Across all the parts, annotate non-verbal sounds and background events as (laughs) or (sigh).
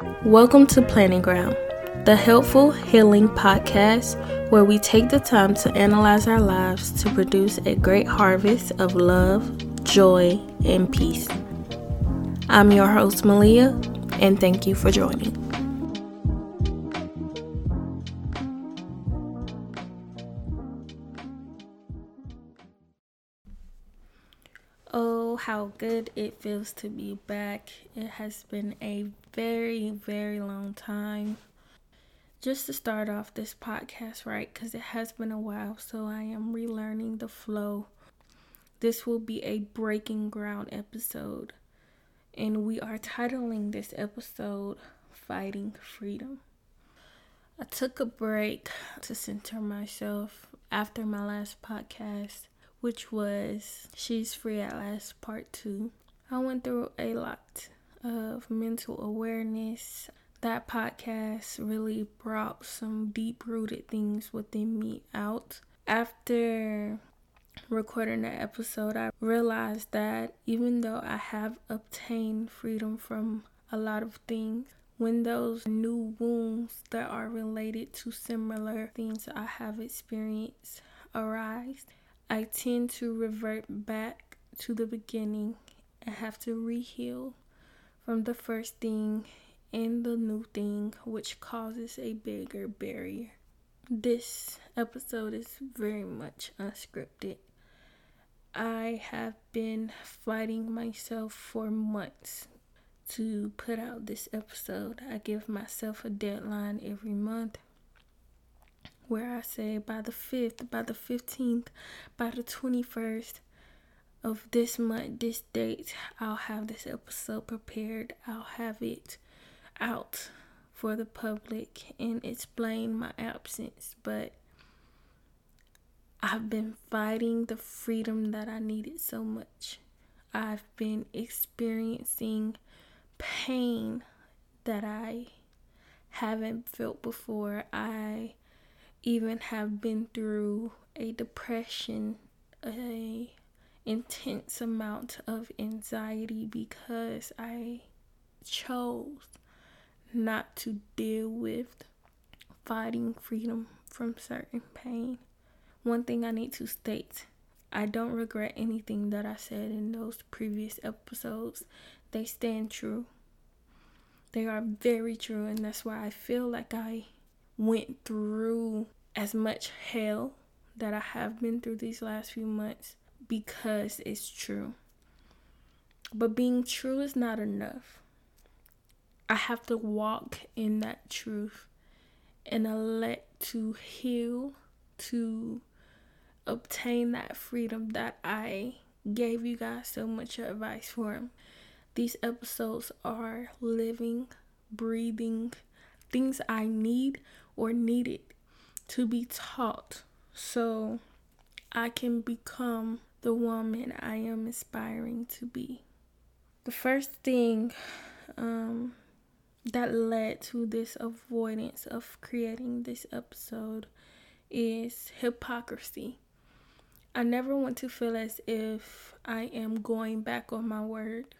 Welcome to Planting Ground, the helpful healing podcast where we take the time to analyze our lives to produce a great harvest of love, joy, and peace. I'm your host, Malia, and thank you for joining. Oh, how good it feels to be back. It has been a very, very long time. Just to start off this podcast right, because it has been a while, so I am relearning the flow. This will be a breaking ground episode, and we are titling this episode Fighting Freedom. I took a break to center myself after my last podcast which was She's Free at Last Part 2. I went through a lot of mental awareness. That podcast really brought some deep rooted things within me out. After recording that episode, I realized that even though I have obtained freedom from a lot of things, when those new wounds that are related to similar things I have experienced arise, I tend to revert back to the beginning and have to reheal from the first thing and the new thing, which causes a bigger barrier. This episode is very much unscripted. I have been fighting myself for months to put out this episode. I give myself a deadline every month where I say by the 5th, by the 15th, by the 21st of this month, this date, I'll have this episode prepared. I'll have it out for the public and explain my absence. But I've been fighting the freedom that I needed so much. I've been experiencing pain that I haven't felt before. I even have been through a depression, a intense amount of anxiety because I chose not to deal with fighting freedom from certain pain. One thing I need to state I don't regret anything that I said in those previous episodes. They stand true. They are very true, and that's why I feel like I went through as much hell that I have been through these last few months because it's true. But being true is not enough. I have to walk in that truth and elect to heal, to obtain that freedom that I gave you guys so much advice for. These episodes are living, breathing things I need or needed to be taught so I can become the woman I am aspiring to be. The first thing um, that led to this avoidance of creating this episode is hypocrisy. I never want to feel as if I am going back on my word.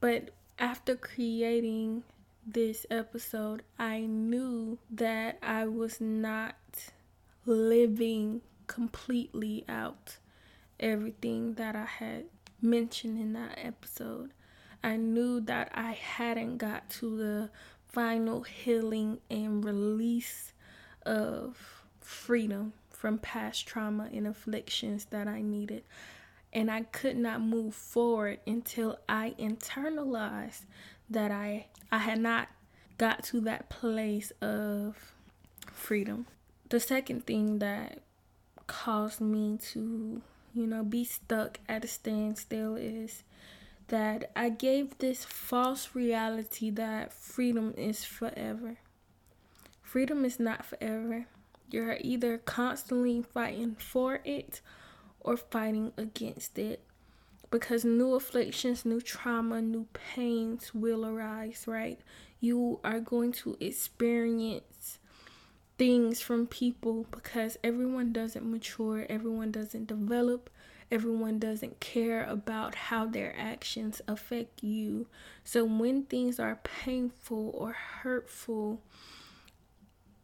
But after creating this episode, I knew that I was not living completely out everything that I had mentioned in that episode. I knew that I hadn't got to the final healing and release of freedom from past trauma and afflictions that I needed. And I could not move forward until I internalized that I I had not got to that place of freedom. The second thing that caused me to, you know, be stuck at a standstill is that I gave this false reality that freedom is forever. Freedom is not forever. You're either constantly fighting for it or fighting against it because new afflictions, new trauma, new pains will arise, right? You are going to experience things from people because everyone doesn't mature, everyone doesn't develop, Everyone doesn't care about how their actions affect you. So when things are painful or hurtful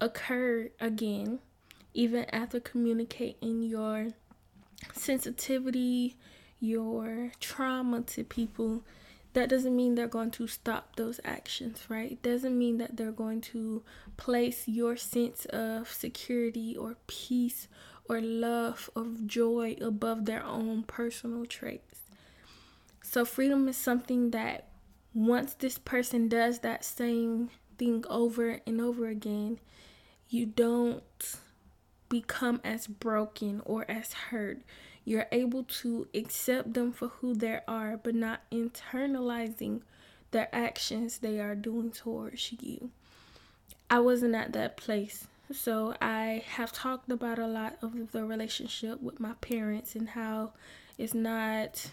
occur again, even after communicating your sensitivity, your trauma to people, that doesn't mean they're going to stop those actions, right? It doesn't mean that they're going to place your sense of security or peace or love or joy above their own personal traits. So, freedom is something that once this person does that same thing over and over again, you don't become as broken or as hurt. You're able to accept them for who they are, but not internalizing their actions they are doing towards you. I wasn't at that place. So I have talked about a lot of the relationship with my parents and how it's not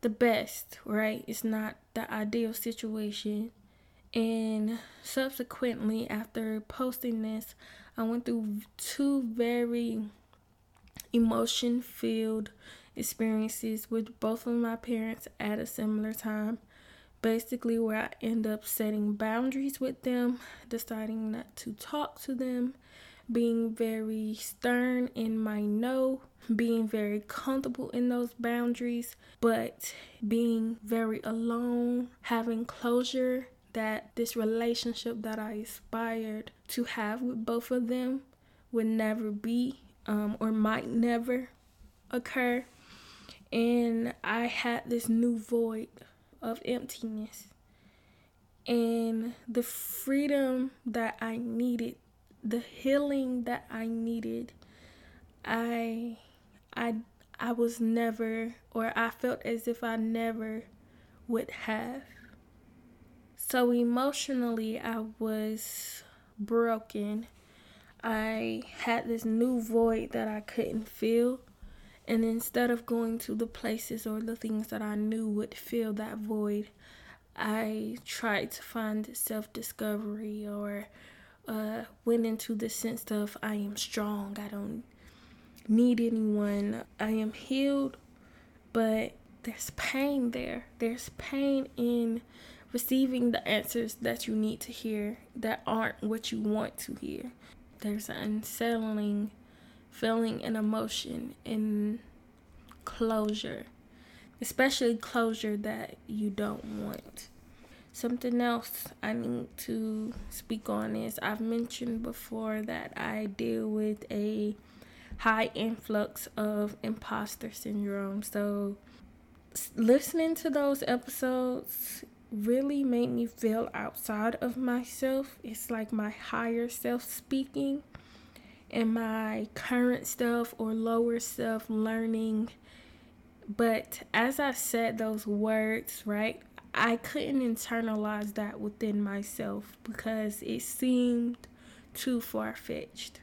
the best, right? It's not the ideal situation. And subsequently, after posting this, I went through two very emotion filled experiences with both of my parents at a similar time. Basically, where I end up setting boundaries with them, deciding not to talk to them, being very stern in my no, being very comfortable in those boundaries, but being very alone, having closure that this relationship that I aspired to have with both of them would never be um, or might never occur. And I had this new void of emptiness. And the freedom that I needed, the healing that I needed, I I I was never or I felt as if I never would have. So emotionally I was broken I had this new void that I couldn't fill. And instead of going to the places or the things that I knew would fill that void, I tried to find self discovery or uh, went into the sense of I am strong, I don't need anyone, I am healed, but there's pain there. There's pain in receiving the answers that you need to hear that aren't what you want to hear there's an unsettling feeling and emotion in closure, especially closure that you don't want. Something else I need to speak on is I've mentioned before that I deal with a high influx of imposter syndrome. So, listening to those episodes really made me feel outside of myself. It's like my higher self speaking and my current self or lower self learning. But as I said those words, right, I couldn't internalize that within myself because it seemed too far fetched.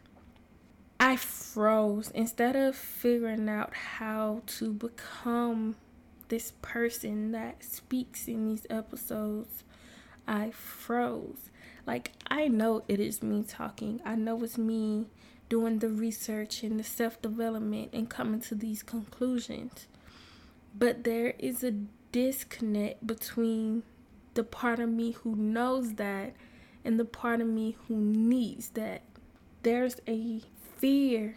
I froze instead of figuring out how to become this person that speaks in these episodes, I froze. Like, I know it is me talking, I know it's me doing the research and the self development and coming to these conclusions. But there is a disconnect between the part of me who knows that and the part of me who needs that. There's a fear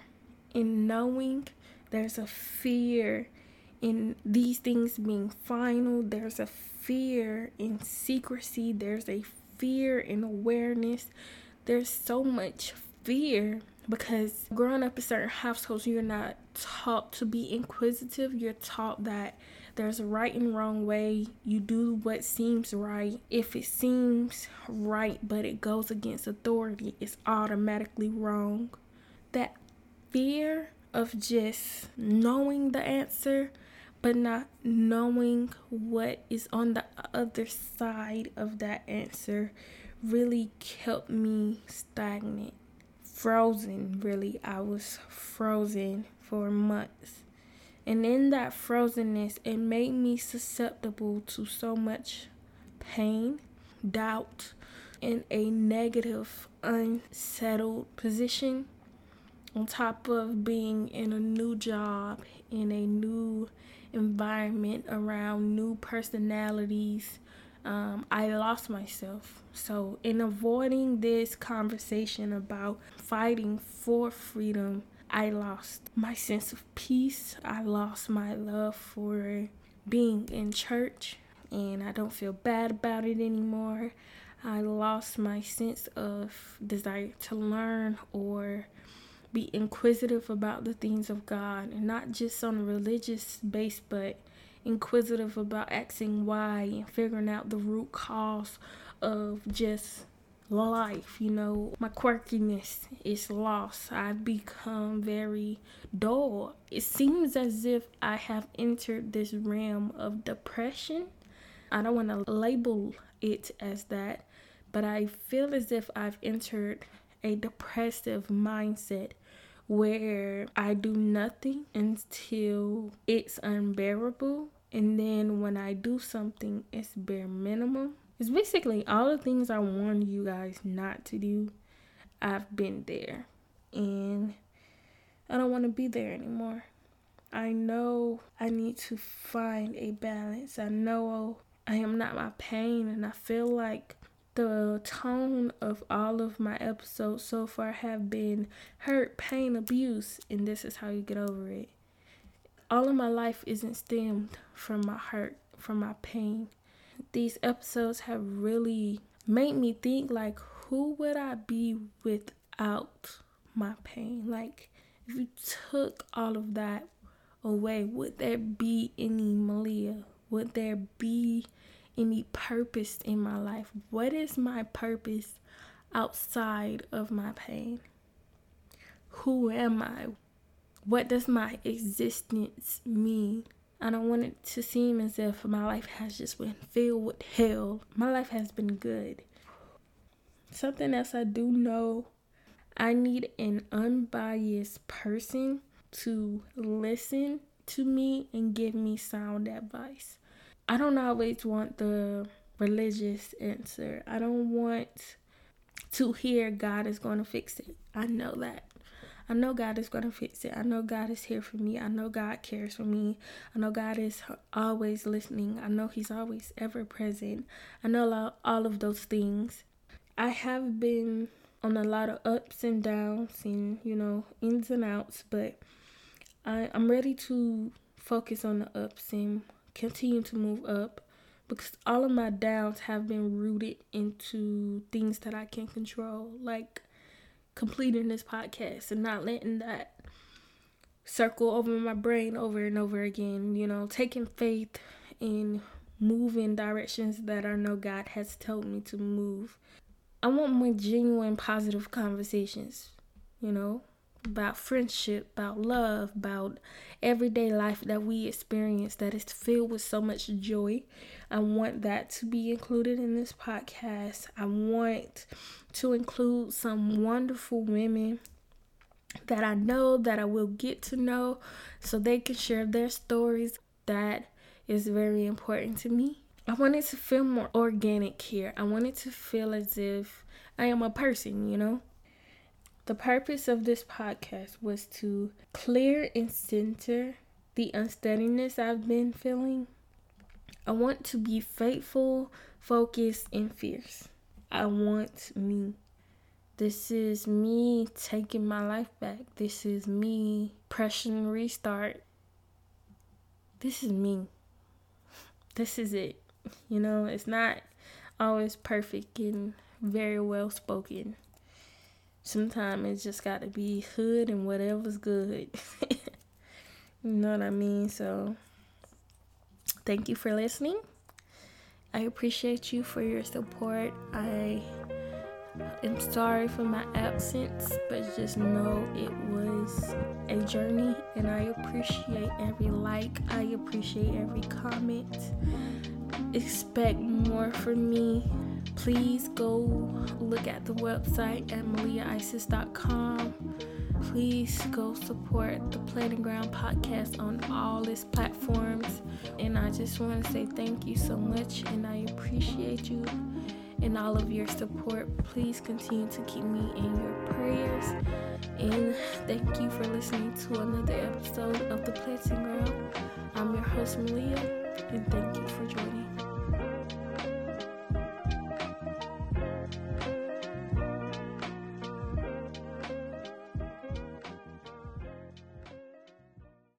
in knowing, there's a fear in these things being final. There's a fear in secrecy. There's a fear in awareness. There's so much fear because growing up in certain households, you're not taught to be inquisitive. You're taught that there's a right and wrong way. You do what seems right. If it seems right but it goes against authority, it's automatically wrong. That fear of just knowing the answer but not knowing what is on the other side of that answer really kept me stagnant. Frozen, really. I was frozen for months. And in that frozenness, it made me susceptible to so much pain, doubt, and a negative, unsettled position on top of being in a new job, in a new environment around new personalities, um, I lost myself. So, in avoiding this conversation about fighting for freedom, I lost my sense of peace. I lost my love for being in church, and I don't feel bad about it anymore. I lost my sense of desire to learn or be inquisitive about the things of God, and not just on a religious base, but inquisitive about asking why and figuring out the root cause of just life. You know, my quirkiness is lost. I've become very dull. It seems as if I have entered this realm of depression. I don't want to label it as that, but I feel as if I've entered a depressive mindset where I do nothing until it's unbearable. And then when I do something, it's bare minimum. It's basically all the things I warned you guys not to do. I've been there. And I don't want to be there anymore. I know I need to find a balance. I know I am not my pain, and I feel like the tone of all of my episodes so far have been hurt, pain, abuse, and this is how you get over it. All of my life isn't stemmed from my hurt, from my pain. These episodes have really made me think like who would I be without my pain? Like if you took all of that away, would there be any Malia? Would there be any purpose in my life? What is my purpose outside of my pain? Who am I? What does my existence mean? I don't want it to seem as if my life has just been filled with hell. My life has been good. Something else I do know I need an unbiased person to listen to me and give me sound advice. I don't always want the religious answer. I don't want to hear God is going to fix it. I know that. I know God is going to fix it. I know God is here for me. I know God cares for me. I know God is always listening. I know He's always ever present. I know all of those things. I have been on a lot of ups and downs and, you know, ins and outs, but I, I'm ready to focus on the ups and continue to move up because all of my downs have been rooted into things that I can control, like completing this podcast and not letting that circle over my brain over and over again, you know, taking faith in moving directions that I know God has told me to move. I want more genuine positive conversations, you know, about friendship, about love, about everyday life that we experience that is filled with so much joy. I want that to be included in this podcast. I want to include some wonderful women that I know that I will get to know so they can share their stories. That is very important to me. I want it to feel more organic here. I want it to feel as if I am a person, you know? The purpose of this podcast was to clear and center the unsteadiness I've been feeling. I want to be faithful, focused, and fierce. I want me. This is me taking my life back. This is me pressing restart. This is me. This is it. You know, it's not always perfect and very well spoken sometimes it's just got to be hood and whatever's good. (laughs) you know what I mean? So, thank you for listening. I appreciate you for your support. I am sorry for my absence, but just know it was a journey, and I appreciate every like, I appreciate every comment. Expect more from me please go look at the website at maliaisis.com. Please go support the Planting Ground podcast on all its platforms. And I just want to say thank you so much and I appreciate you. and all of your support. Please continue to keep me in your prayers. And thank you for listening to another episode of The Planting Ground. I'm your host, Malia, and thank you for joining.